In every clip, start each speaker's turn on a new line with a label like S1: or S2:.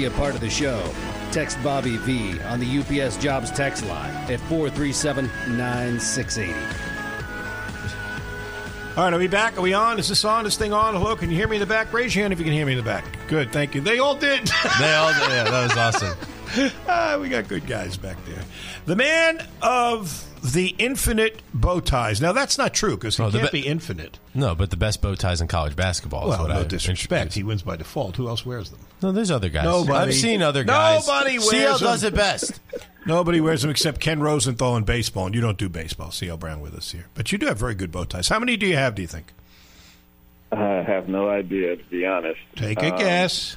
S1: Be a part of the show. Text Bobby V on the UPS Jobs text line at 437 9680.
S2: All right, are we back? Are we on? Is this on? Is this thing on? Hello, can you hear me in the back? Raise your hand if you can hear me in the back. Good, thank you. They all did.
S3: They all did. Yeah, that was awesome.
S2: Ah, we got good guys back there. The man of the infinite bow ties. Now, that's not true because he
S3: Oh,
S2: can't
S3: be-
S2: be infinite.
S3: No, but the best bow ties in college basketball. is
S2: Well,
S3: what
S2: no
S3: I
S2: disrespect.
S3: introduced.
S2: He wins by default. Who else wears them?
S3: No, there's other guys.
S2: Nobody.
S3: I've seen other guys.
S2: Nobody wears
S3: CL
S2: them.
S3: does it best.
S2: Nobody wears them except Ken Rosenthal in baseball, and you don't do baseball. C.L. Brown with us here. But you do have very good bow ties. How many do you have, do you think?
S4: I have no idea to be honest.
S2: Take a
S4: Um,
S2: guess.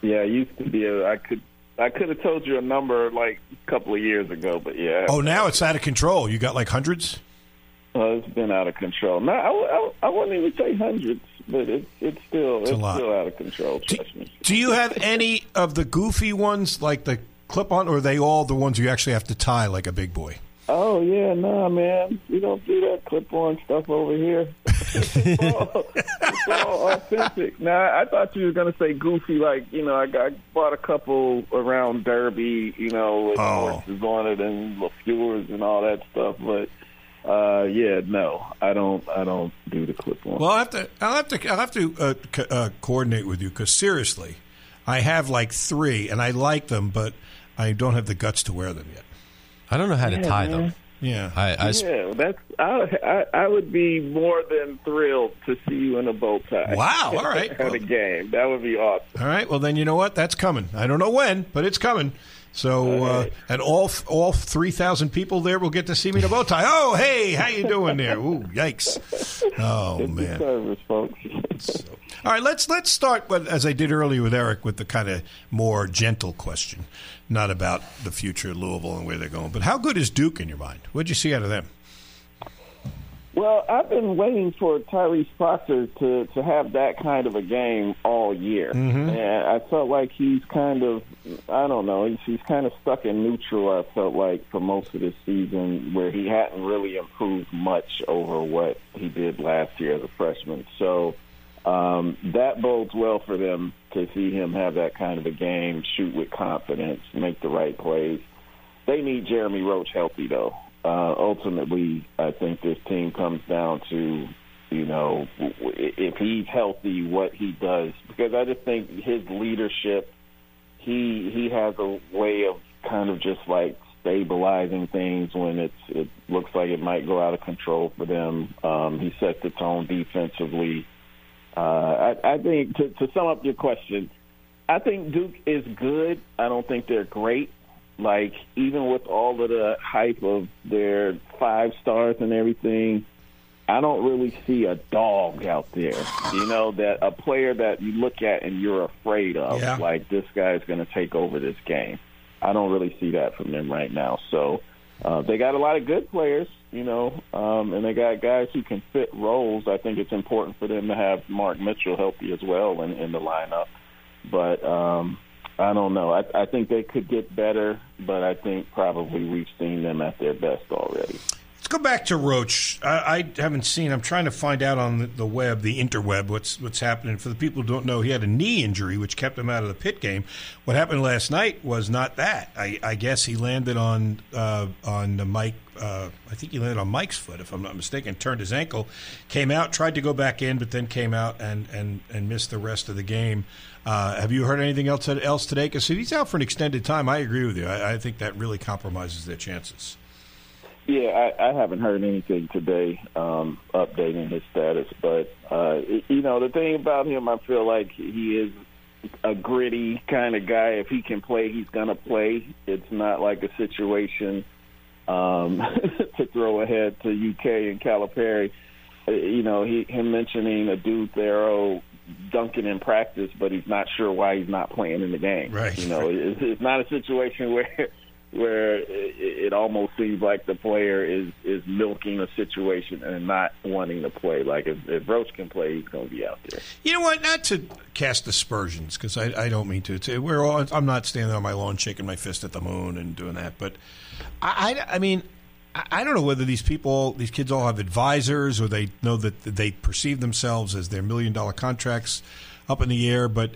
S4: Yeah, I used to be a. I could. I could have told you a number like a couple of years ago, but yeah.
S2: Oh, now it's out of control. You got like hundreds?
S4: Well, it's been out of control. No, I, I, I wouldn't even say hundreds, but it's it's still it's,
S2: lot.
S4: still out of control. Trust me.
S2: Do you have any of the goofy ones, like the clip on, or are they all the ones you actually have to tie like a big boy?
S4: Oh yeah, nah, man, we don't do that clip-on stuff over here. it's, all, it's all authentic. Now, I thought you were gonna say goofy, like you know, I, got, I bought a couple around Derby, you know, with
S2: Oh.
S4: horses on it and LaFleurs and all that stuff. But uh, yeah, no, I don't. I don't do the clip-on.
S2: Well, I'll have to. I'll have to. I'll have to uh, co- uh, coordinate with you because seriously, I have like three, and I like them, but I don't have the guts to wear them yet.
S3: I don't know how to
S4: Yeah,
S3: tie
S4: man.
S3: them.
S2: Yeah.
S3: I, I sp-
S4: yeah, that's. I, I I would be more than thrilled to see you in a bow tie.
S2: Wow, all right.
S4: at a game, that would be awesome.
S2: All right. Well, then you know what? That's coming. I don't know when, but it's coming. So, uh, and all all three thousand people there will get to see me in a bow tie. Oh, hey, how you doing there? Ooh, yikes! Oh man.
S4: service, folks.
S2: All right, let's let's start with, as I did earlier with Eric with the kind of more gentle question, not about the future of Louisville and where they're going, but how good is Duke in your mind? What'd you see out of them?
S4: Well, I've been waiting for Tyrese Proctor to to have that kind of a game all year,
S2: Mm-hmm.
S4: and I felt like he's kind of, I don't know, he's, he's kind of stuck in neutral. I felt like for most of this season, where he hadn't really improved much over what he did last year as a freshman. So um, that bodes well for them to see him have that kind of a game, shoot with confidence, make the right plays. They need Jeremy Roach healthy, though. Uh, ultimately, I think this team comes down to, you know, if he's healthy, what he does. Because I just think his leadership, he he has a way of kind of just like stabilizing things when it's it looks like it might go out of control for them. Um, he sets the tone defensively. Uh, I, I think to, to sum up your question, I think Duke is good. I don't think they're great. Like even with all of the hype of their five stars and everything, I don't really see a dog out there. You know that a player that you look at and you're afraid of.
S2: Yeah.
S4: Like this guy's going to take over this game. I don't really see that from them right now. So uh, they got a lot of good players, you know, um, and they got guys who can fit roles. I think it's important for them to have Mark Mitchell healthy as well in, in the lineup. But um, I don't know. I, I think they could get better, but I think probably we've seen them at their best already.
S2: Let's go back to Roach. I, I haven't seen. I'm trying to find out on the, the, web, the interweb, what's what's happening. For the people who don't know, he had a knee injury which kept him out of the Pitt game. What happened last night was not that. I, I guess he landed on uh, on the Mike. Uh, I think he landed on Mike's foot, if I'm not mistaken. Turned his ankle, came out, tried to go back in, but then came out and and, and missed the rest of the game. Uh, have you heard anything else else today? Because he's out for an extended time, I agree with you. I, I think that really compromises their chances.
S4: Yeah, I, I haven't heard anything today um, updating his status, but uh, you know the thing about him, I feel like he is a gritty kind of guy. If he can play, he's gonna play. It's not like a situation um, to throw ahead to UK and Calipari. Uh, you know, he him mentioning Adou Thiero dunking in practice, but he's not sure why he's not playing in the game.
S2: Right.
S4: You know, it's, it's not a situation where where it, it almost seems like the player is is milking a situation and not wanting to play. Like if, if Roach can play, he's going to be out there.
S2: You know what? Not to cast aspersions because I, I don't mean to. It's, we're all, I'm not standing on my lawn shaking my fist at the moon and doing that, but I I, I mean. I don't know whether these people, these kids all have advisors or they know that they perceive themselves as their million dollar contracts up in the air, but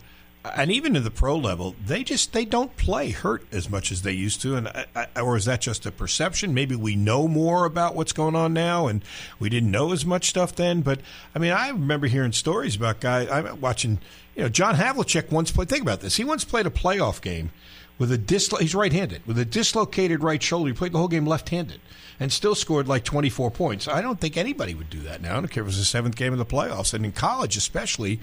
S2: and even in the pro level, they just they don't play hurt as much as they used to, and I, or is that just a perception? Maybe we know more about what's going on now, and we didn't know as much stuff then. But I mean, I remember hearing stories about guys. I'm watching, you know, John Havlicek once played. Think about this. He once played a playoff game with a dislo- he's right-handed with a dislocated right shoulder. He played the whole game left-handed and still scored like 24 points. I don't think anybody would do that now. I don't care if it was the seventh game of the playoffs, and in college especially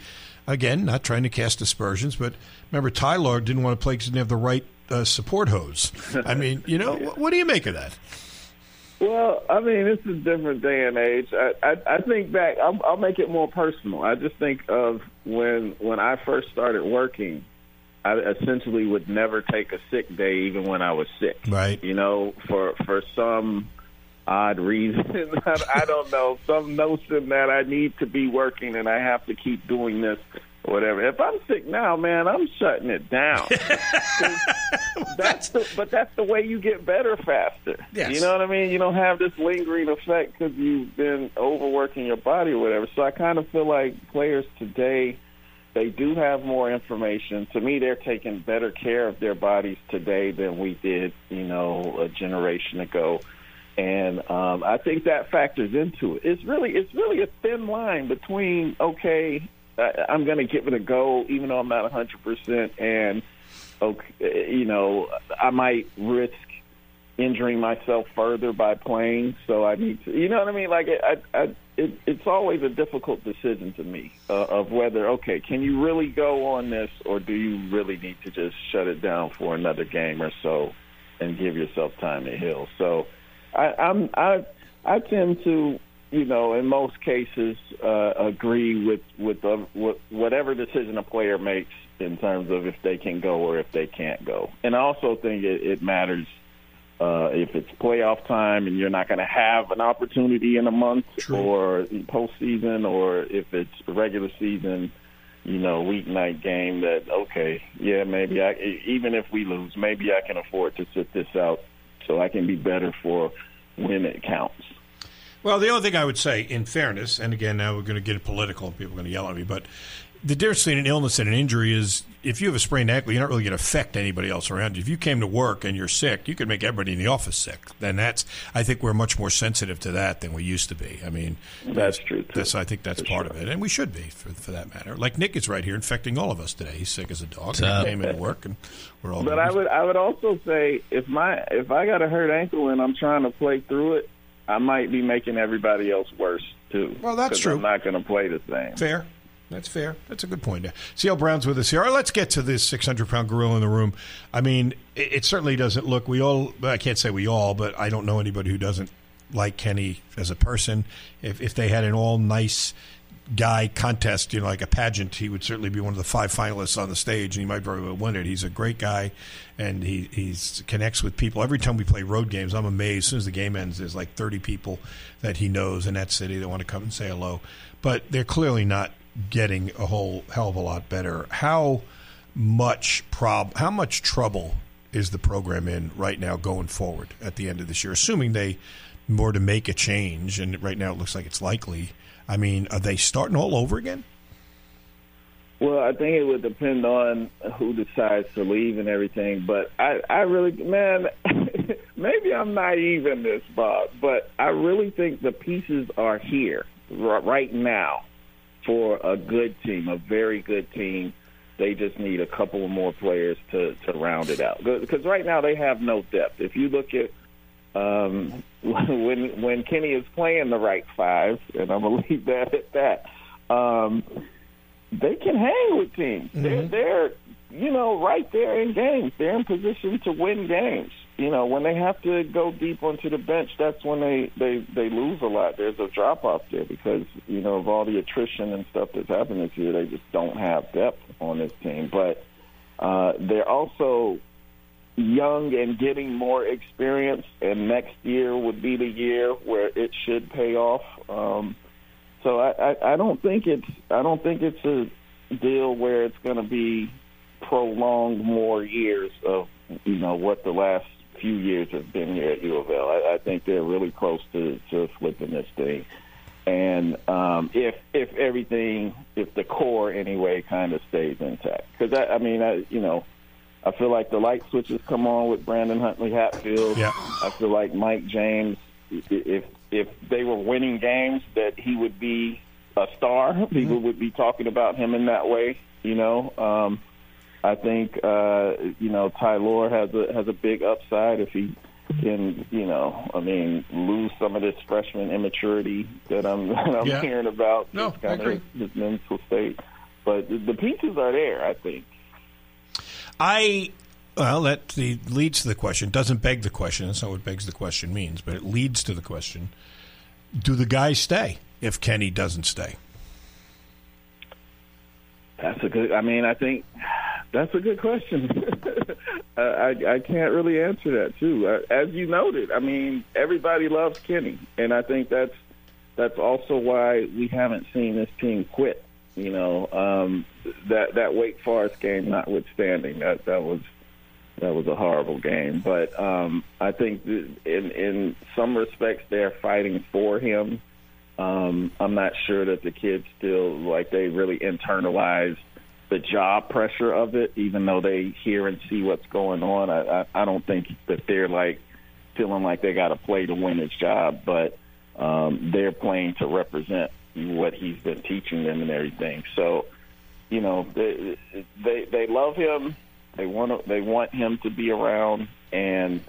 S2: Again, not trying to cast aspersions, but remember, Tyler didn't want to play because he didn't have the right uh, support hose. I mean, you know, what, what do you make of that?
S4: Well, I mean, it's a different day and age. I, I, I think back. I'll, I'll make it more personal. I just think of when when I first started working. I essentially would never take a sick day, even when I was sick.
S2: Right.
S4: You know, for for some odd reason. I don't know, some notion that I need to be working and I have to keep doing this or whatever. If I'm sick now, man, I'm shutting it down. that's the, but that's the way you get better faster.
S2: Yes.
S4: You know what I mean? You don't have this lingering effect because you've been overworking your body or whatever. So I kind of feel like players today they do have more information. To me, they're taking better care of their bodies today than we did, you know, a generation ago and um, I think that factors into it. It's really it's really a thin line between okay, I, I'm going to give it a go, even though I'm not 100 percent, and okay, you know, I might risk injuring myself further by playing. So I need to, you know what I mean? Like I, I, it, it's always a difficult decision to me uh, of whether okay, can you really go on this, or do you really need to just shut it down for another game or so and give yourself time to heal? So I, I'm I I tend to you know in most cases uh, agree with with, the, with whatever decision a player makes in terms of if they can go or if they can't go. And I also think it, it matters uh, if it's playoff time and you're not going to have an opportunity in a month
S2: True.
S4: or postseason, or if it's regular season, you know, weeknight game. That okay, yeah, maybe I even if we lose, maybe I can afford to sit this out so I can be better for when it counts.
S2: Well, the only thing I would say, in fairness, and again, now we're going to get political and people are going to yell at me, but the difference between an illness and an injury is if you have a sprained ankle, you're not really going to affect anybody else around you. If you came to work and you're sick, you could make everybody in the office sick. Then that's, I think we're much more sensitive to that than we used to be. I mean,
S4: that's true. Too.
S2: That's, I think that's
S4: for
S2: part
S4: sure.
S2: of it, and we should be for, for that matter. Like Nick is right here, infecting all of us today. He's sick as a dog. He came into work, and we're all.
S4: But I would, I would also say if my, if I got a hurt ankle and I'm trying to play through it, I might be making everybody else worse too.
S2: Well, that's true.
S4: I'm not going to play the same.
S2: Fair. That's fair. That's a good point. CL Brown's with us here. Let's get to this 600 pound gorilla in the room. I mean, it, it certainly doesn't look. We all. I can't say we all, but I don't know anybody who doesn't like Kenny as a person. If if they had an all nice guy contest, you know, like a pageant, he would certainly be one of the five finalists on the stage, and he might very well win it. He's a great guy, and he he's connects with people. Every time we play road games, I'm amazed. As soon as the game ends, there's like 30 people that he knows in that city that want to come and say hello. But they're clearly not getting a whole hell of a lot better. How much prob how much trouble is the program in right now going forward at the end of this year, assuming they more to make a change, and right now it looks like it's likely. I mean, are they starting all over again?
S4: Well, I think it would depend on who decides to leave and everything. But I, I really, man, maybe I'm naive in this, Bob, but I really think the pieces are here right now for a good team, a very good team. They just need a couple more players to to round it out. Because right now they have no depth. If you look at um, when when Kenny is playing the right five, and I'm gonna leave that at that. Um, they can hang with teams. Mm-hmm. They're, they're, you know, right there in games. They're in position to win games. You know, when they have to go deep onto the bench, that's when they they they lose a lot. There's a drop off there because you know of all the attrition and stuff that's happened this year. They just don't have depth on this team. But uh, they're also young and getting more experience, and next year would be the year where it should pay off. Um, so I, I, I don't think it's I don't think it's a deal where it's going to be prolonged more years of you know what the last few years have been here at U of L. I, I think they're really close to, to flipping this thing. And um, if if everything, if the core anyway, kind of stays intact, because I, I mean, I you know, I feel like the light switches come on with Brandon Huntley Hatfield.
S2: Yeah.
S4: I feel like Mike James, if if they were winning games, that he would be a star. Mm-hmm. People would be talking about him in that way. You know, um, I think uh, you know Ty-Laur has a has a big upside if he can. You know, I mean, lose some of this freshman immaturity that I'm that I'm
S2: yeah.
S4: hearing about.
S2: No,
S4: kind
S2: I agree.
S4: of his mental state. But the pieces are there, I think.
S2: I well, that leads to the question. Doesn't beg the question. That's not what begs the question means, but it leads to the question: Do the guys stay if Kenny doesn't stay?
S4: That's a good. I mean, I think that's a good question. I, I can't really answer that too. Uh, as you noted, I mean, everybody loves Kenny, and I think that's that's also why we haven't seen this team quit. You know, um, that that Wake Forest game notwithstanding, that that was that was a horrible game. But um, I think in in some respects they're fighting for him. Um, I'm not sure that the kids still like they really internalize the job pressure of it, even though they hear and see what's going on. I, I, I don't think that they're like feeling like they got to play to win his job, but um, they're playing to represent what he's been teaching them and everything. So, you know, they they, they love him they want they want him to be around, and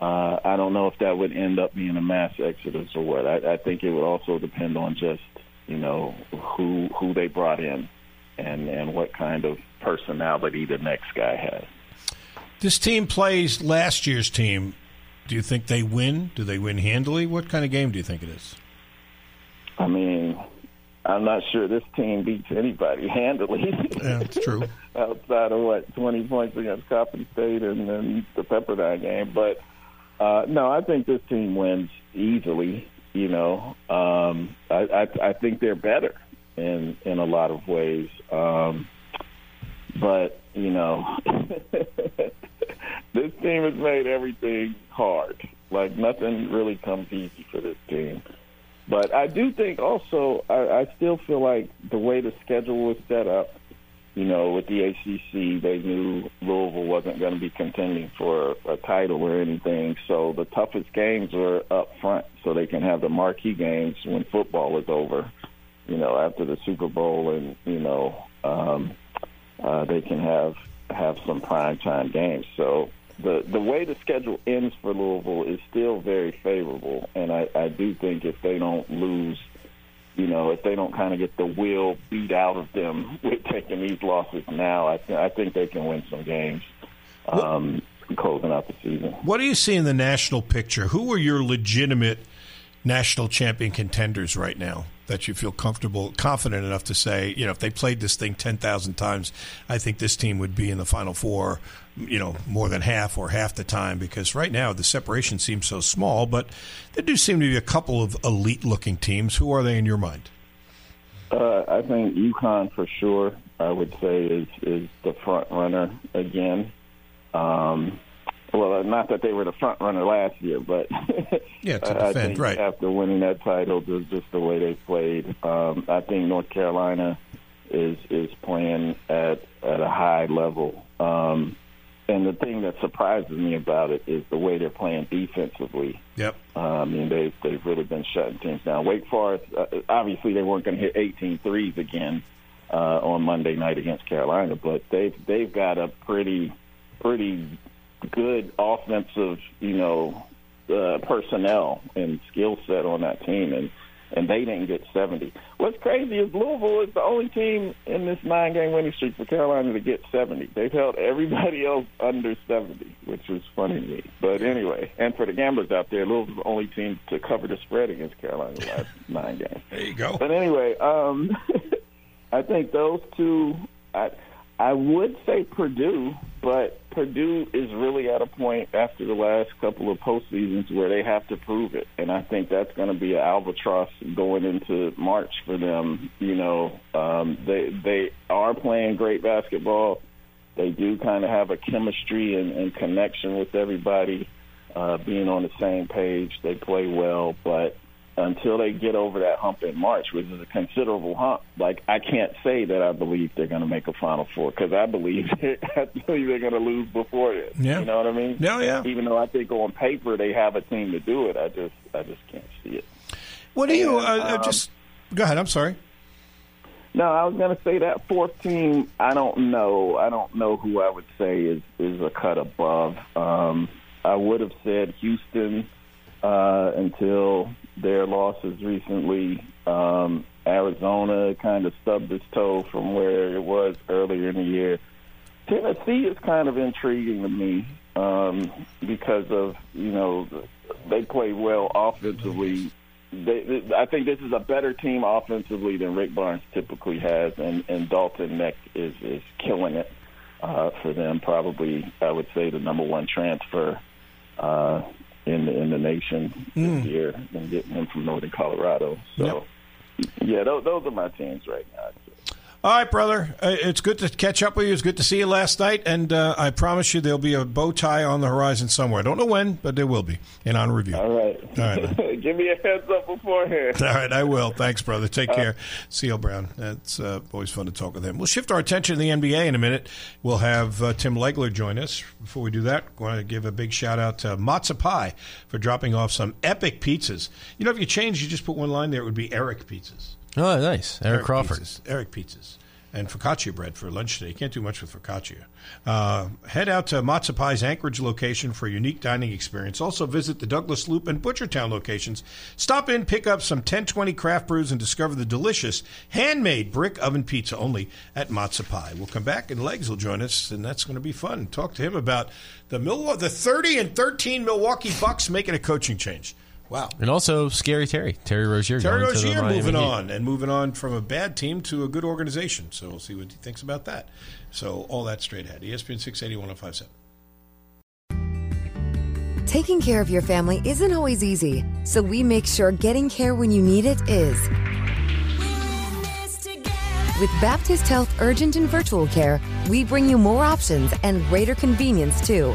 S4: uh, I don't know if that would end up being a mass exodus or what. I, I think it would also depend on just you know who who they brought in, and and what kind of personality the next guy has.
S2: This team plays last year's team. Do you think they win? Do they win handily? What kind of game do you think it is?
S4: I mean, I'm not sure this team beats anybody handily.
S2: Yeah, that's true.
S4: Outside of what 20 points against Coppin State and then the Pepperdine game, but uh, no, I think this team wins easily. You know, um, I, I, I think they're better in in a lot of ways, um, but you know, this team has made everything hard. Like nothing really comes easy for this team. But I do think also, I, I still feel like the way the schedule was set up, you know, with the ACC, they knew Louisville wasn't going to be contending for a title or anything. So the toughest games were up front, so they can have the marquee games when football is over. You know, after the Super Bowl, and you know, um, uh, they can have have some prime time games. So the the way the schedule ends for Louisville is still very favorable, and I, I do think if they don't lose, you know, if they don't kind of get the will beat out of them with taking these losses now, I, th- I think they can win some games. Um, closing out the season.
S2: What do you see in the national picture? Who are your legitimate national champion contenders right now that you feel comfortable, confident enough to say, you know, if they played this thing 10,000 times, I think this team would be in the Final Four, you know, more than half or half the time because right now the separation seems so small, but there do seem to be a couple of elite looking teams. Who are they in your mind?
S4: Uh, I think UConn for sure, I would say, is, is the front runner again. Um, well, not that they were the front runner last year, but
S2: yeah, to
S4: I think
S2: right?
S4: after winning that title, just, the way they played, um, I think North Carolina is is playing at at a high level. Um, and the thing that surprises me about it is the way they're playing defensively.
S2: Yep.
S4: Uh, I mean, they they've really been shutting teams down. Wake Forest, uh, obviously, they weren't going to hit 18 threes again uh, on Monday night against Carolina, but they've they've got a pretty pretty good offensive, you know, uh, personnel and skill set on that team, and and they didn't get 70. What's crazy is Louisville is the only team in this nine-game winning streak for Carolina to get 70. They've held everybody else under 70, which is funny to me. But anyway, and for the gamblers out there, Louisville's the only team to cover the spread against Carolina the last nine games.
S2: There you go.
S4: But anyway, um, I think those two. I, I would say Purdue, but Purdue is really at a point after the last couple of postseasons where they have to prove it, and I think that's going to be an albatross going into March for them. You know, um, they they are playing great basketball. They do kind of have a chemistry and, and connection with everybody, uh, being on the same page. They play well, but until they get over that hump in March, which is a considerable hump. Like I can't say that I believe they're going to make a Final Four because I believe I believe they're going to lose before this.
S2: Yeah.
S4: You know what I mean?
S2: Yeah, yeah.
S4: Even though I think on paper they have a team to do it, I just I just can't see it.
S2: What do you uh, uh,
S4: um,
S2: just go ahead? I'm sorry.
S4: No, I was going to say that fourth team. I don't know. I don't know who I would say is is a cut above. Um, I would have said Houston uh, until their losses recently. Um, Arizona kind of stubbed its toe from where it was earlier in the year. Tennessee is kind of intriguing to me um, because of you know they play well offensively. They, they, I think this is a better team offensively than Rick Barnes typically has, and, and Dalton Knecht is is killing it uh, for them. Probably, I would say the number one transfer uh, in the in the nation this hmm. year, and getting him from Northern Colorado. So, yeah, those, those are my teams right now.
S2: All right, brother. Uh, it's good to catch up with you. It's good to see you last night, and uh, I promise you there'll be a bow tie on the horizon somewhere. I don't know when, but there will be in on review.
S4: All right,
S2: All right,
S4: give me a heads up beforehand.
S2: All right, I will. Thanks, brother. Take care. C.L. Brown. It's uh, always fun to talk with him. We'll shift our attention to the NBA in a minute. We'll have uh, Tim Legler join us. Before we do that, I want to give a big shout out to Matza Pie for dropping off some epic pizzas. You know, if you change, you just put one line there, it would be Eric Pizzas.
S3: Oh, nice. Eric, Crawford.
S2: Pizzas. Eric Pizzas. And focaccia bread for lunch today. You can't do much with focaccia. Uh, head out to Matza Pie's Anchorage location for a unique dining experience. Also visit the Douglas Loop and Butchertown locations. Stop in, pick up some 1020 craft brews, and discover the delicious handmade brick oven pizza only at Matza Pie. We'll come back and Legs will join us, and that's going to be fun. Talk to him about the Milwaukee, the 30 and 13 Milwaukee Bucks making a coaching change. Wow.
S3: And also Scary Terry. Terry Rozier.
S2: Terry
S3: going
S2: Rozier moving
S3: Heat.
S2: on and moving on from a bad team to a good organization. So we'll see what he thinks about that. So all that straight ahead. ESPN 680 1057.
S5: Taking care of your family isn't always easy, so we make sure getting care when you need it is. With Baptist Health Urgent and Virtual Care, we bring you more options and greater convenience too.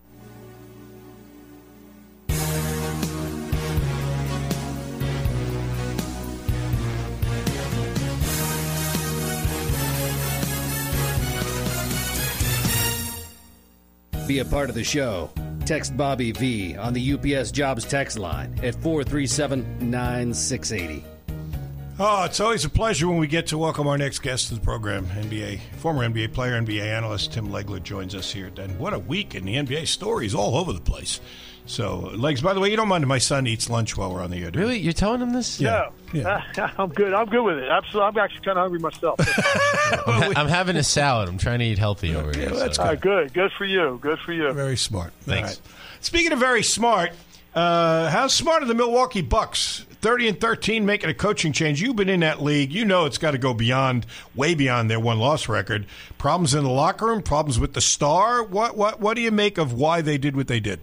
S1: Be a part of the show. Text Bobby V on the UPS Jobs text line at 437 9680.
S2: Oh, it's always a pleasure when we get to welcome our next guest to the program. NBA former NBA player, NBA analyst Tim Legler joins us here. And what a week in the NBA stories all over the place. So, legs. By the way, you don't mind if my son eats lunch while we're on the air. do you?
S3: Really? You're telling him this?
S6: Yeah, yeah. I'm good. I'm good with it. Absolutely. I'm actually kind of hungry myself.
S3: I'm, having a salad. I'm trying to eat healthy over here.
S2: that's
S3: so-
S6: All right, good. Good for you. Good for you.
S2: Very smart.
S3: Thanks.
S2: All right. Speaking of very smart, uh, how smart are the Milwaukee Bucks? 30 and 13 making a coaching change. You've been in that league. You know it's got to go beyond, way beyond their one loss record. Problems in the locker room, problems with the star. What, what, what do you make of why they did what they did?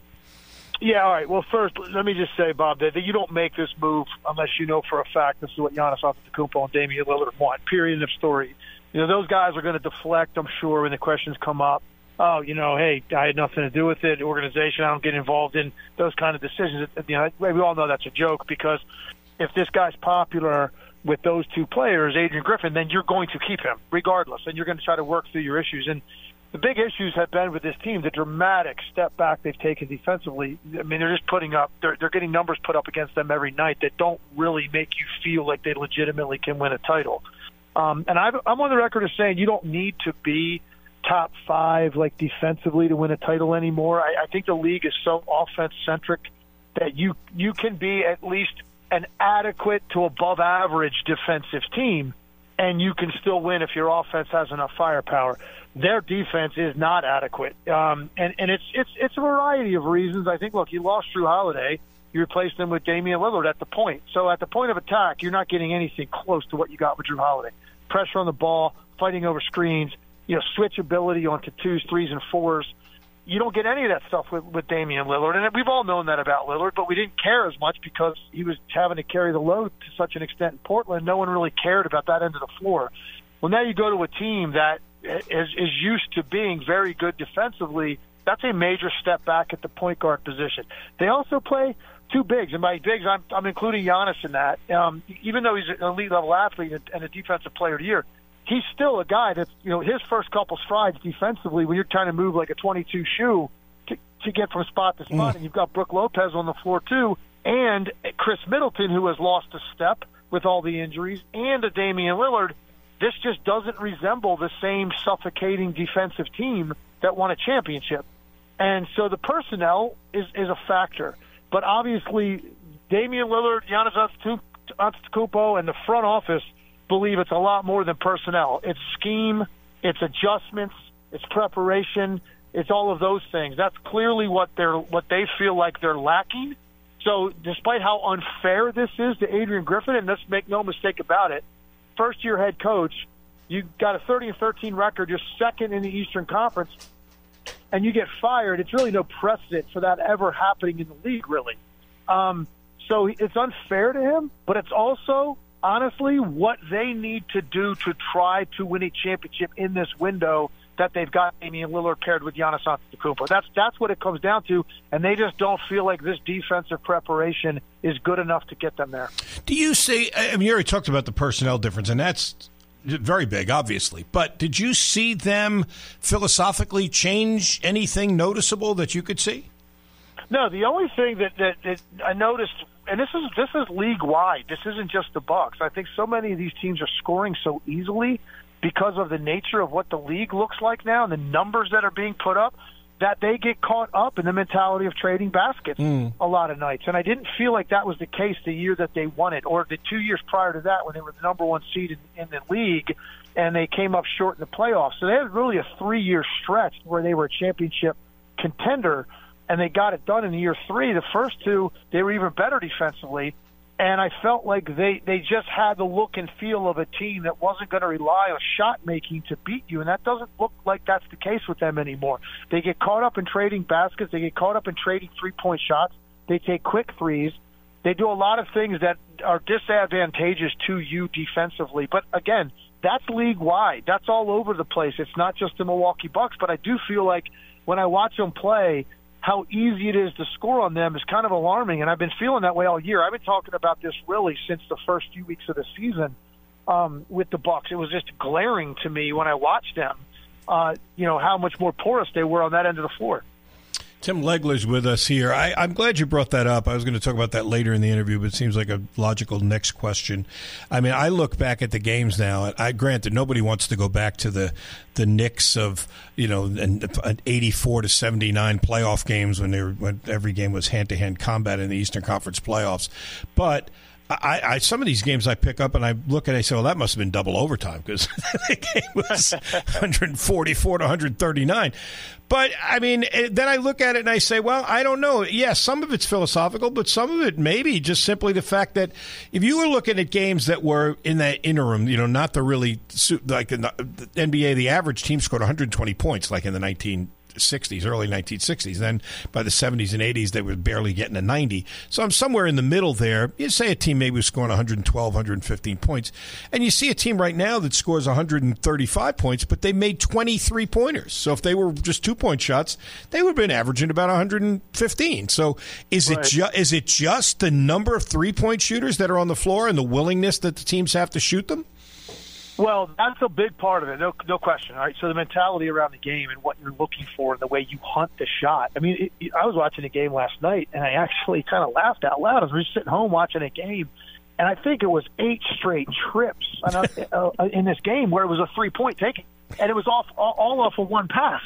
S6: Yeah, all right. Well, first, let me just say, Bob, that you don't make this move unless you know for a fact this is what Giannis Antetokounmpo and Damian Lillard want. Period of story. You know, those guys are going to deflect, I'm sure, when the questions come up. Oh, you know, hey, I had nothing to do with it. Organization, I don't get involved in those kind of decisions. You know, we all know that's a joke because if this guy's popular with those two players, Adrian Griffin, then you're going to keep him regardless, and you're going to try to work through your issues. And the big issues have been with this team the dramatic step back they've taken defensively. I mean, they're just putting up, they're, they're getting numbers put up against them every night that don't really make you feel like they legitimately can win a title. Um, and I've, I'm on the record as saying you don't need to be top five like defensively to win a title anymore. I, I think the league is so offense centric that you you can be at least an adequate to above average defensive team, and you can still win if your offense has enough firepower. Their defense is not adequate, um, and and it's it's it's a variety of reasons. I think. Look, you lost Jrue Holiday. You replaced him with Damian Lillard at the point. So at the point of attack, you're not getting anything close to what you got with Jrue Holiday. Pressure on the ball, fighting over screens, you know, switch ability onto twos, threes, and fours. You don't get any of that stuff with, with Damian Lillard, and we've all known that about Lillard, but we didn't care as much because he was having to carry the load to such an extent in Portland. No one really cared about that end of the floor. Well, now you go to a team that is, is used to being very good defensively. That's a major step back at the point guard position. They also play two bigs, and by bigs, I'm, I'm including Giannis in that. Um, even though he's an elite level athlete and a defensive player of the year, he's still a guy that's you know his first couple strides defensively when you're trying to move like a 22 shoe to, to get from spot to spot, mm. and you've got Brook Lopez on the floor too, and Khris Middleton who has lost a step with all the injuries, and a Damian Lillard. This just doesn't resemble the same suffocating defensive team that won a championship, and so the personnel is is a factor. But obviously, Damian Lillard, Giannis Antetokounmpo, and the front office believe it's a lot more than personnel. It's scheme, it's adjustments, it's preparation, it's all of those things. That's clearly what they're what they feel like they're lacking. So, despite how unfair this is to Adrian Griffin, and let's make no mistake about it, first year head coach, you got a 30 and 13 record, you're second in the Eastern Conference, and you get fired. It's really no precedent for that ever happening in the league, really. Um, so it's unfair to him, but it's also honestly what they need to do to try to win a championship in this window that they've got Damian Lillard paired with Giannis Antetokounmpo. That's that's what it comes down to, and they just don't feel like this defensive preparation is good enough to get them there.
S2: Do you see? I mean, you already talked about the personnel difference, and that's very big, obviously. But did you see them philosophically change anything noticeable that you could see?
S6: No, the only thing that, that, that I noticed, and this is this is league wide. This isn't just the Bucks. I think so many of these teams are scoring so easily because of the nature of what the league looks like now and the numbers that are being put up that they get caught up in the mentality of trading baskets
S2: Mm.
S6: a lot of nights. And I didn't feel like that was the case the year that they won it, or the two years prior to that when they were the number one seed in, in the league and they came up short in the playoffs. So they had really a three year stretch where they were a championship contender and they got it done in year three. The first two, they were even better defensively. And I felt like they, they just had the look and feel of a team that wasn't going to rely on shot making to beat you. And that doesn't look like that's the case with them anymore. They get caught up in trading baskets. They get caught up in trading three point shots. They take quick threes. They do a lot of things that are disadvantageous to you defensively. But again, that's league wide. That's all over the place. It's not just the Milwaukee Bucks, but I do feel like when I watch them play, how easy it is to score on them is kind of alarming. And I've been feeling that way all year. I've been talking about this really since the first few weeks of the season um, with the Bucks. It was just glaring to me when I watched them. Uh, you know how much more porous they were on that end of the floor.
S2: Tim Legler's with us here. I, am glad you brought that up. I was going to talk about that later in the interview, but it seems like a logical next question. I mean, I look back at the games now. And I that nobody wants to go back to the the Knicks of you know an, an 84 to 79 playoff games when they were when every game was hand to hand combat in the Eastern Conference playoffs, but I, I, some of these games I pick up and I look at and I say, well, that must have been double overtime because the game was 144 to 139. But I mean, eh, then I look at it and I say, well, I don't know. Yes, yeah, some of it's philosophical, but some of it maybe just simply the fact that if you were looking at games that were in that interim, you know, not the really like in the NBA, the average team scored 120 points, like in the 19 60s, early 1960s. Then by the 70s and 80s, they were barely getting to 90. So I'm somewhere in the middle there. You say a team maybe was scoring 112, 115 points, and you see a team right now that scores 135 points, but they made 23 pointers. So if they were just two point shots, they would have been averaging about 115. So is right. it ju- is it just the number of three point shooters that are on the floor and the willingness that the teams have to shoot them?
S6: Well, that's a big part of it, no, no question. All right, so the mentality around the game and what you're looking for and the way you hunt the shot. I mean, it, it, I was watching a game last night, and I actually kind of laughed out loud. I was just sitting home watching a game, and I think it was eight straight trips uh, uh, in this game where it was a three point taking, and it was off all, all off of one pass.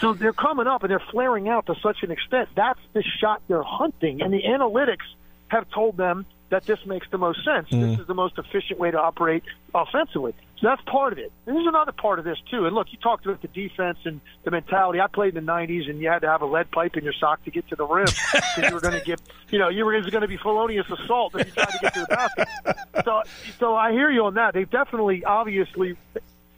S6: So they're coming up and they're flaring out to such an extent. That's the shot they're hunting, and the analytics have told them that this makes the most sense. Mm. This is the most efficient way to operate offensively. So that's part of it. And there's another part of this too. And look, you talked about the defense and the mentality. I played in the '90s, and you had to have a lead pipe in your sock to get to the rim because you were going to get, you know, you were going to be felonious assault if you tried to get to the basket. So, so I hear you on that. They've definitely, obviously,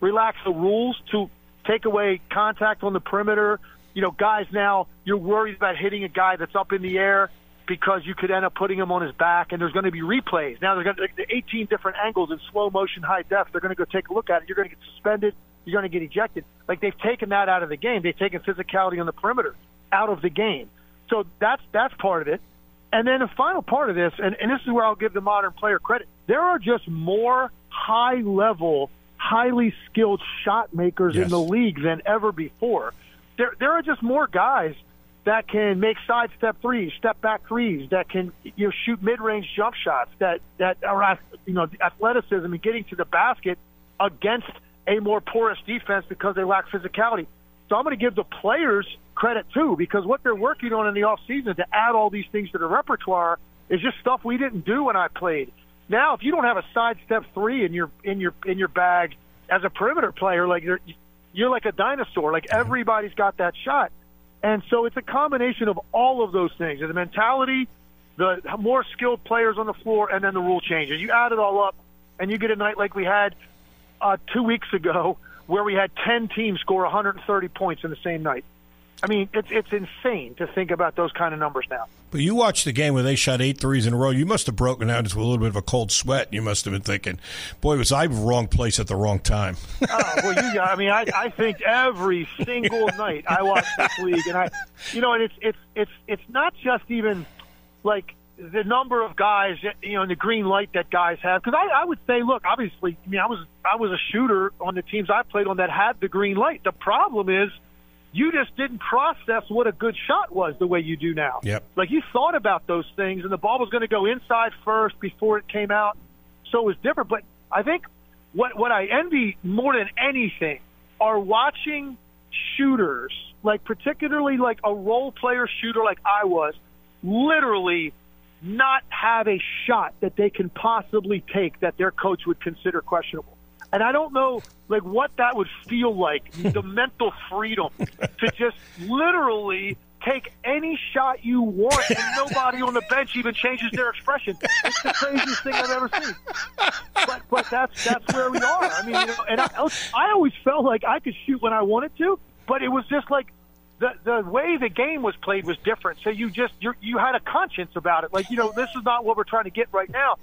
S6: relaxed the rules to take away contact on the perimeter. You know, guys now you're worried about hitting a guy that's up in the air because you could end up putting him on his back, and there's going to be replays. Now, there's going to be 18 different angles in slow motion, high def. They're going to go take a look at it. You're going to get suspended. You're going to get ejected. Like they've taken that out of the game. They've taken physicality on the perimeter out of the game. So that's that's part of it. And then the final part of this, and, and this is where I'll give the modern player credit. There are just more high level, highly skilled shot makers yes. in the league than ever before. There, there are just more guys that can make sidestep threes, step back threes, that can you know shoot mid range jump shots, that that are you know athleticism and getting to the basket against a more porous defense because they lack physicality. So I'm going to give the players credit too because what they're working on in the off season to add all these things to the repertoire is just stuff we didn't do when I played. Now, if you don't have a sidestep three in your in your in your bag as a perimeter player, like you're you're like a dinosaur. Like everybody's got that shot. And so it's a combination of all of those things the mentality, the more skilled players on the floor, and then the rule changes. You add it all up, and you get a night like we had uh, two weeks ago where we had 10 teams score 130 points in the same night. I mean, it's it's insane to think about those kind of numbers now.
S2: But you watched the game where they shot eight threes in a row. You must have broken out into a little bit of a cold sweat. You must have been thinking, "Boy, was I wrong place at the wrong time."
S6: oh, well, you got. I mean, I, I think every single night I watch this league, and I, you know, and it's it's it's it's not just even like the number of guys, you know, and the green light that guys have. Because I, I would say, look, obviously, I mean, I was I was a shooter on the teams I played on that had the green light. The problem is you just didn't process what a good shot was the way you do now.
S2: Yep.
S6: Like you thought about those things, and the ball was going to go inside first before it came out, so it was different. But I think what what I envy more than anything are watching shooters, like particularly like a role player shooter like I was, literally not have a shot that they can possibly take that their coach would consider questionable. And I don't know like what that would feel like, the mental freedom to just literally take any shot you want and nobody on the bench even changes their expression. It's the craziest thing I've ever seen. But but that's that's where we are. I mean, you know, and I, I always felt like I could shoot when I wanted to, but it was just like the the way the game was played was different. So you just you you had a conscience about it. Like you know, this is not what we're trying to get right now.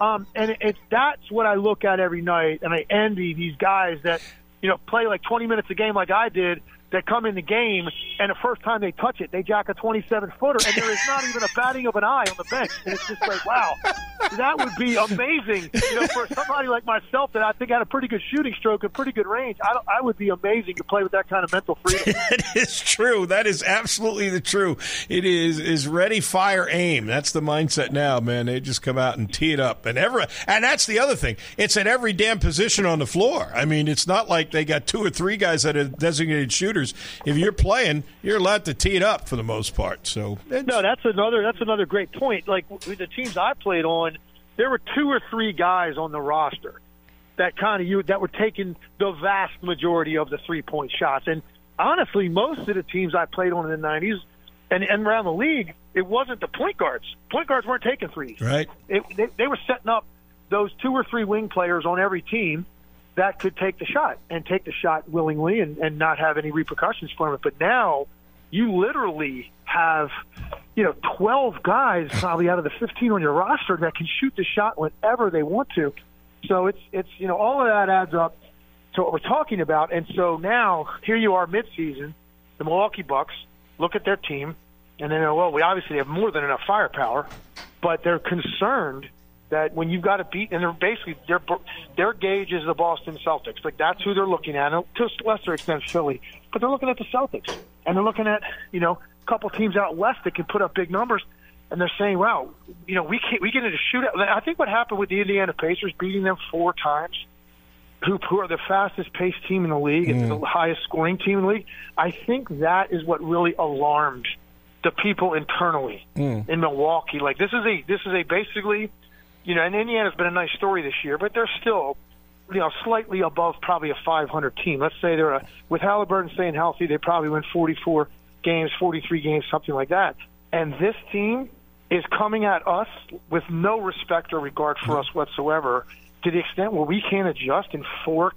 S6: Um, and it's that's what I look at every night, and I envy these guys that you know play like 20 minutes a game like I did, that come in the game, and the first time they touch it, they jack a 27 footer, and there is not even a batting of an eye on the bench. And it's just like, wow, that would be amazing. You know, for somebody like myself that I think had a pretty good shooting stroke and pretty good range, I, I would be amazing to play with that kind of mental freedom.
S2: it is true. That is absolutely the true. It is is ready, fire, aim. That's the mindset now, man. They just come out and tee it up, and every and that's the other thing. It's at every damn position on the floor. I mean, it's not like they got two or three guys that are designated shooters If you're playing, you're allowed to tee it up for the most part. So
S6: no, that's another that's another great point. Like the teams I played on, there were two or three guys on the roster that kind of you that were taking the vast majority of the three point shots. And honestly, most of the teams I played on in the '90s and, and around the league, it wasn't the point guards. Point guards weren't taking threes.
S2: Right.
S6: It, they, they were setting up those two or three wing players on every team that could take the shot and take the shot willingly and, and not have any repercussions for it. But now you literally have, you know, 12 guys probably out of the 15 on your roster that can shoot the shot whenever they want to. So it's, it's, you know, all of that adds up to what we're talking about. And so now here you are midseason, the Milwaukee Bucks look at their team and they know, well, we obviously have more than enough firepower, but they're concerned – that when you've got to beat, and they're basically their their gauge is the Boston Celtics. Like that's who they're looking at, to a lesser extent Philly, but they're looking at the Celtics, and they're looking at you know a couple teams out west that can put up big numbers, and they're saying, wow, you know we can't we get into shootout. I think what happened with the Indiana Pacers beating them four times. Who, who are the fastest paced team in the league and mm. the highest scoring team in the league? I think that is what really alarmed the people internally mm. in Milwaukee. Like this is a this is a basically you know, and Indiana's been a nice story this year, but they're still, you know, slightly above probably a 500 team. Let's say they're a, with Halliburton staying healthy, they probably win 44 games, 43 games, something like that. And this team is coming at us with no respect or regard for us whatsoever, to the extent where we can't adjust in four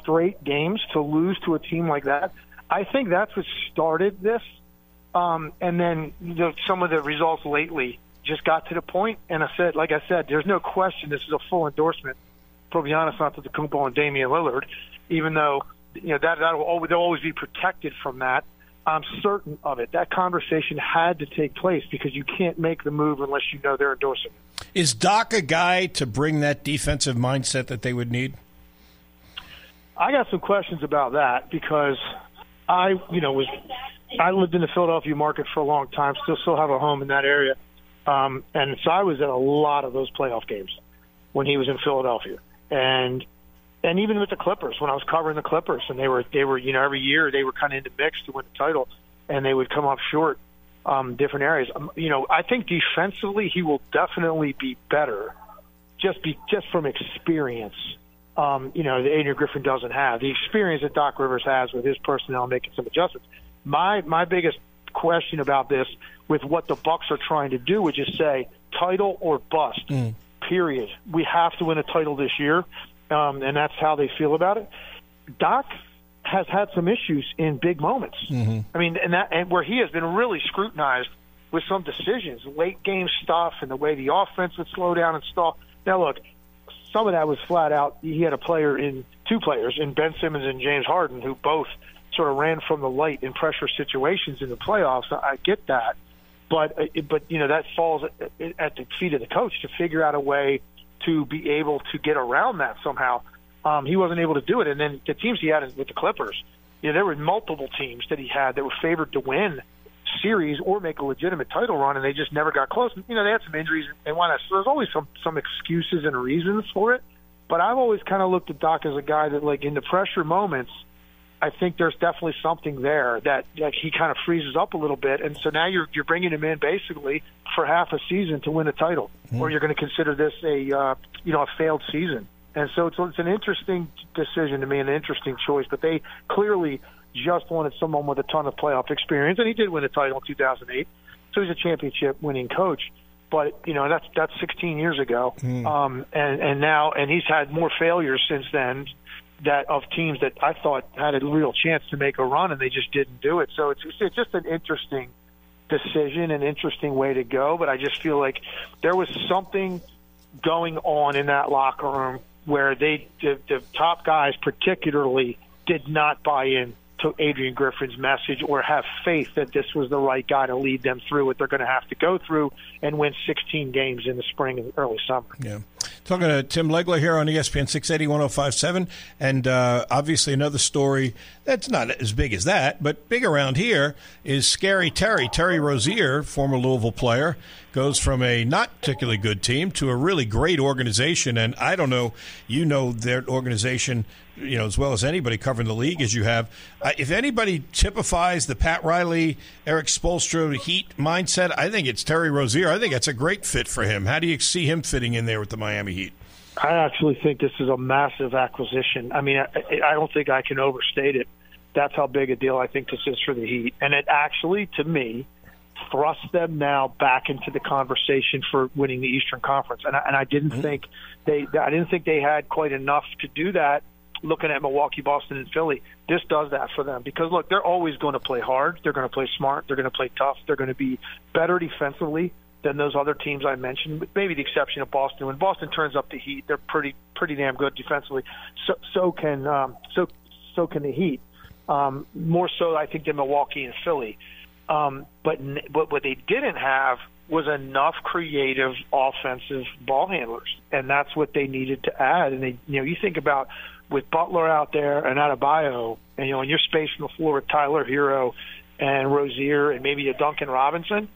S6: straight games to lose to a team like that. I think that's what started this. Um, and then you know, some of the results lately just got to the point, and I said, like I said, there's no question this is a full endorsement for Giannis Antetokounmpo and Damian Lillard, even though you know that that will always, they'll always be protected from that. I'm certain of it. That conversation had to take place because you can't make the move unless you know they're endorsing.
S2: Is Doc a guy to bring that defensive mindset that they would need?
S6: I got some questions about that because I, you know, was I lived in the Philadelphia market for a long time. Still, still have a home in that area. Um, and so I was at a lot of those playoff games when he was in Philadelphia, and and even with the Clippers when I was covering the Clippers, and they were they were you know every year they were kind of in the mix to win the title, and they would come up short um, different areas. Um, you know, I think defensively he will definitely be better, just be just from experience. Um, you know, that Adrian Griffin doesn't have the experience that Doc Rivers has with his personnel making some adjustments. My my biggest question about this with what the Bucks are trying to do, which is say title or bust. Mm. Period. We have to win a title this year, um, and that's how they feel about it. Doc has had some issues in big moments. Mm-hmm. I mean, and that and where he has been really scrutinized with some decisions, late game stuff, and the way the offense would slow down and stall. Now, look, some of that was flat out. He had a player in two players in Ben Simmons and James Harden who both sort of ran from the light in pressure situations in the playoffs. I get that, but uh, but you know that falls at the feet of the coach to figure out a way to be able to get around that somehow. Um, he wasn't able to do it, and then the teams he had with the Clippers, you know, there were multiple teams that he had that were favored to win series or make a legitimate title run, and they just never got close. You know, they had some injuries and whatnot. So there's always some some excuses and reasons for it. But I've always kind of looked at Doc as a guy that, like, in the pressure moments, I think there's definitely something there that, like he kind of freezes up a little bit, and so now you're you're bringing him in basically for half a season to win a title, mm. or you're going to consider this a uh, you know a failed season. And so it's it's an interesting decision to me, an interesting choice. But they clearly just wanted someone with a ton of playoff experience, and he did win a title in 2008, so he's a championship winning coach. But you know that's that's 16 years ago, mm. um, and and now and he's had more failures since then that of teams that I thought had a real chance to make a run and they just didn't do it. So it's it's just an interesting decision, an interesting way to go. But I just feel like there was something going on in that locker room where they the, the top guys particularly did not buy in to Adrian Griffin's message or have faith that this was the right guy to lead them through what they're going to have to go through and win 16 games in the spring and early summer.
S2: Yeah. Talking to Tim Legler here on ESPN 680 1057. And uh, obviously, another story that's not as big as that, but big around here is Scary Terry. Terry Rozier, former Louisville player, goes from a not particularly good team to a really great organization. And I don't know, you know their organization you know as well as anybody covering the league as you have. Uh, if anybody typifies the Pat Riley, Erik Spoelstra Heat mindset, I think it's Terry Rozier. I think that's a great fit for him. How do you see him fitting in there with the Miami Heat?
S6: I actually think this is a massive acquisition. I mean, I, I don't think I can overstate it. That's how big a deal I think this is for the Heat, and it actually, to me, thrusts them now back into the conversation for winning the Eastern Conference. And I, and I didn't mm-hmm. think they, I didn't think they had quite enough to do that looking at Milwaukee, Boston, and Philly, this does that for them because look, they're always going to play hard. They're going to play smart. They're going to play tough. They're going to be better defensively than those other teams I mentioned, maybe the exception of Boston. When Boston turns up the heat, they're pretty pretty damn good defensively. So so can um, so so can the Heat. Um, more so, I think, than Milwaukee and Philly. Um, but but what they didn't have was enough creative offensive ball handlers, and that's what they needed to add. And they, you know, you think about with Butler out there and Adebayo, and you know, in your space on the floor with Tyler Herro and Rozier and maybe a Duncan Robinson,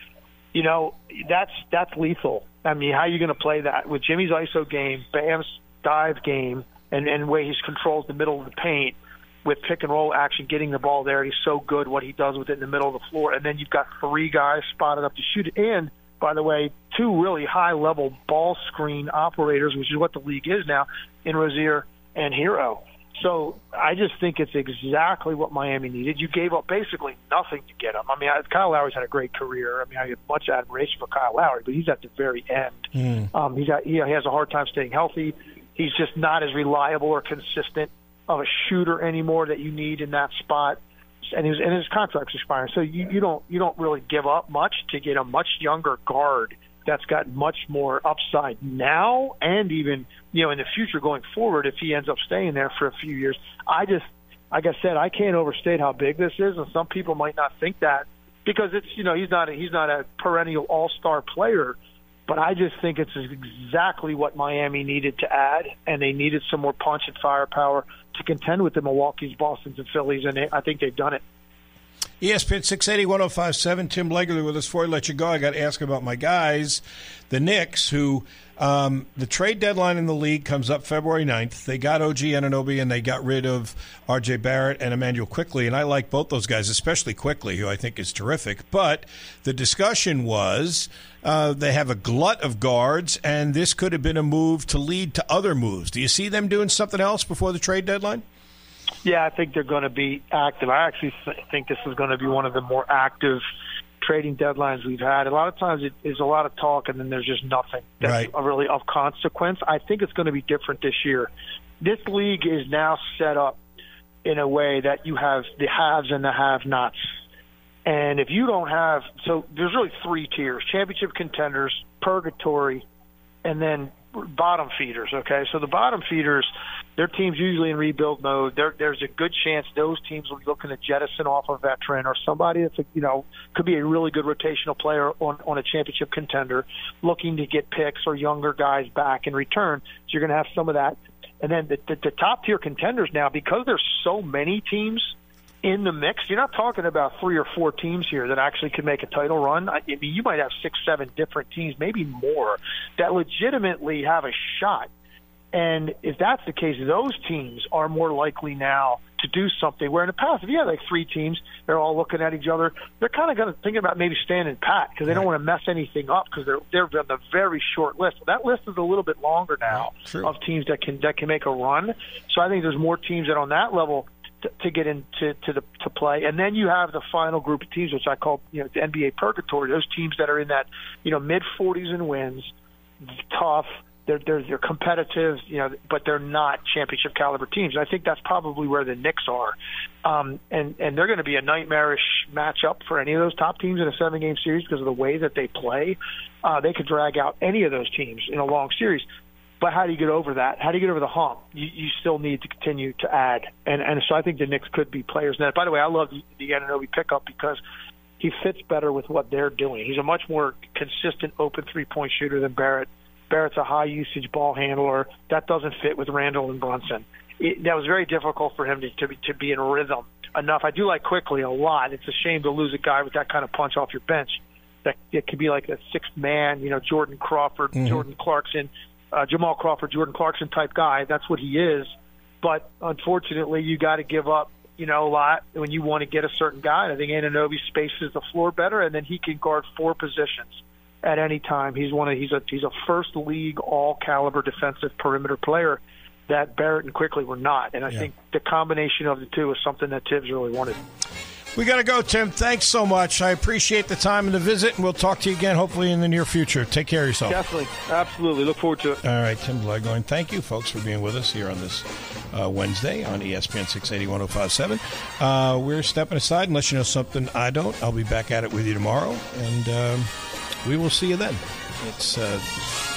S6: you know, that's that's lethal. I mean, how are you going to play that with Jimmy's ISO game, Bam's dive game, and and way he controls the middle of the paint with pick and roll action, getting the ball there. He's so good what he does with it in the middle of the floor, and then you've got three guys spotted up to shoot it. And by the way, two really high level ball screen operators, which is what the league is now in Rozier and Herro. So I just think it's exactly what Miami needed. You gave up basically nothing to get him. I mean, Kyle Lowry's had a great career. I mean, I have much admiration for Kyle Lowry, but he's at the very end. Mm. Um, he's got, he has a hard time staying healthy. He's just not as reliable or consistent of a shooter anymore that you need in that spot. And his and his contract's expiring, so you, you don't you don't really give up much to get a much younger guard that's got much more upside now and even you know in the future going forward if he ends up staying there for a few years. I just like I said, I can't overstate how big this is, and some people might not think that because it's you know he's not a, he's not a perennial All Star player, but I just think it's exactly what Miami needed to add, and they needed some more punch and firepower to contend with the Milwaukee's, Boston's, and Phillies, and they, I think they've done it.
S2: ESPN 680 1057. Tim Legler with us before I let you go. I got to ask about my guys, the Knicks, who um, the trade deadline in the league comes up February 9th. They got OG Anunoby and they got rid of RJ Barrett and Immanuel Quickley. And I like both those guys, especially Quickley, who I think is terrific. But the discussion was uh, they have a glut of guards, and this could have been a move to lead to other moves. Do you see them doing something else before the trade deadline?
S6: Yeah, I think they're going to be active. I actually th- think this is going to be one of the more active trading deadlines we've had. A lot of times it is a lot of talk and then there's just nothing that's
S2: right.
S6: really of consequence. I think it's going to be different this year. This league is now set up in a way that you have the haves and the have-nots. And if you don't have, so there's really three tiers: championship contenders, purgatory, and then bottom feeders. Okay, so the bottom feeders, their teams usually in rebuild mode. There, there's a good chance those teams will be looking to jettison off a veteran or somebody that's a, you know could be a really good rotational player on on a championship contender, looking to get picks or younger guys back in return. So you're going to have some of that. And then the, the, the top tier contenders now, because there's so many teams in the mix. You're not talking about three or four teams here that actually could make a title run. I mean, you might have six, seven different teams, maybe more, that legitimately have a shot. And if that's the case, those teams are more likely now to do something. Where in the past, if you had like three teams, they're all looking at each other. They're kind of going to thinking about maybe standing pat because they don't want to mess anything up because they're they're on the very short list. That list is a little bit longer now
S2: True.
S6: of teams that can that can make a run. So I think there's more teams that on that level to, get into to the to play, and then you have the final group of teams, which I call you know the NBA purgatory. Those teams that are in that you know mid 40s in wins, tough. They're, they're they're competitive, you know, but they're not championship caliber teams. And I think that's probably where the Knicks are, um, and and they're going to be a nightmarish matchup for any of those top teams in a seven game series because of the way that they play. Uh, they could drag out any of those teams in a long series But how do you get over that? How do you get over the hump? You, you still need to continue to add, and and so I think the Knicks could be players. Now, by the way, I love the, the Anunoby pickup because he fits better with what they're doing. He's a much more consistent open three point shooter than Barrett. Barrett's a high usage ball handler. That doesn't fit with Randle and Brunson. It, that was very difficult for him to, to be to be in rhythm enough. I do like Quickley a lot. It's a shame to lose a guy with that kind of punch off your bench. That it could be like a sixth man, you know, Jordan Crawford, mm-hmm. Jordan Clarkson, uh, Jamal Crawford, Jordan Clarkson type guy. That's what he is. But unfortunately, you got to give up, you know, a lot when you want to get a certain guy. I think Anunoby spaces the floor better, and then he can guard four positions at any time. He's one of he's a he's a first league all caliber defensive perimeter player that Barrett and Quickley were not. And I yeah. think the combination of the two is something that Thibs really wanted.
S2: We got to go, Tim. Thanks so much. I appreciate the time and the visit, and we'll talk to you again hopefully in the near future. Take care of yourself.
S6: Definitely. Absolutely. Look forward to it.
S2: All right, Tim Legler. Thank you, folks, for being with us here on this uh, Wednesday on ESPN 680 1057. Uh, we're stepping aside unless you know something I don't. I'll be back at it with you tomorrow, and um, we will see you then. It's uh,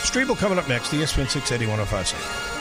S2: Strebel coming up next, ESPN 680 1057.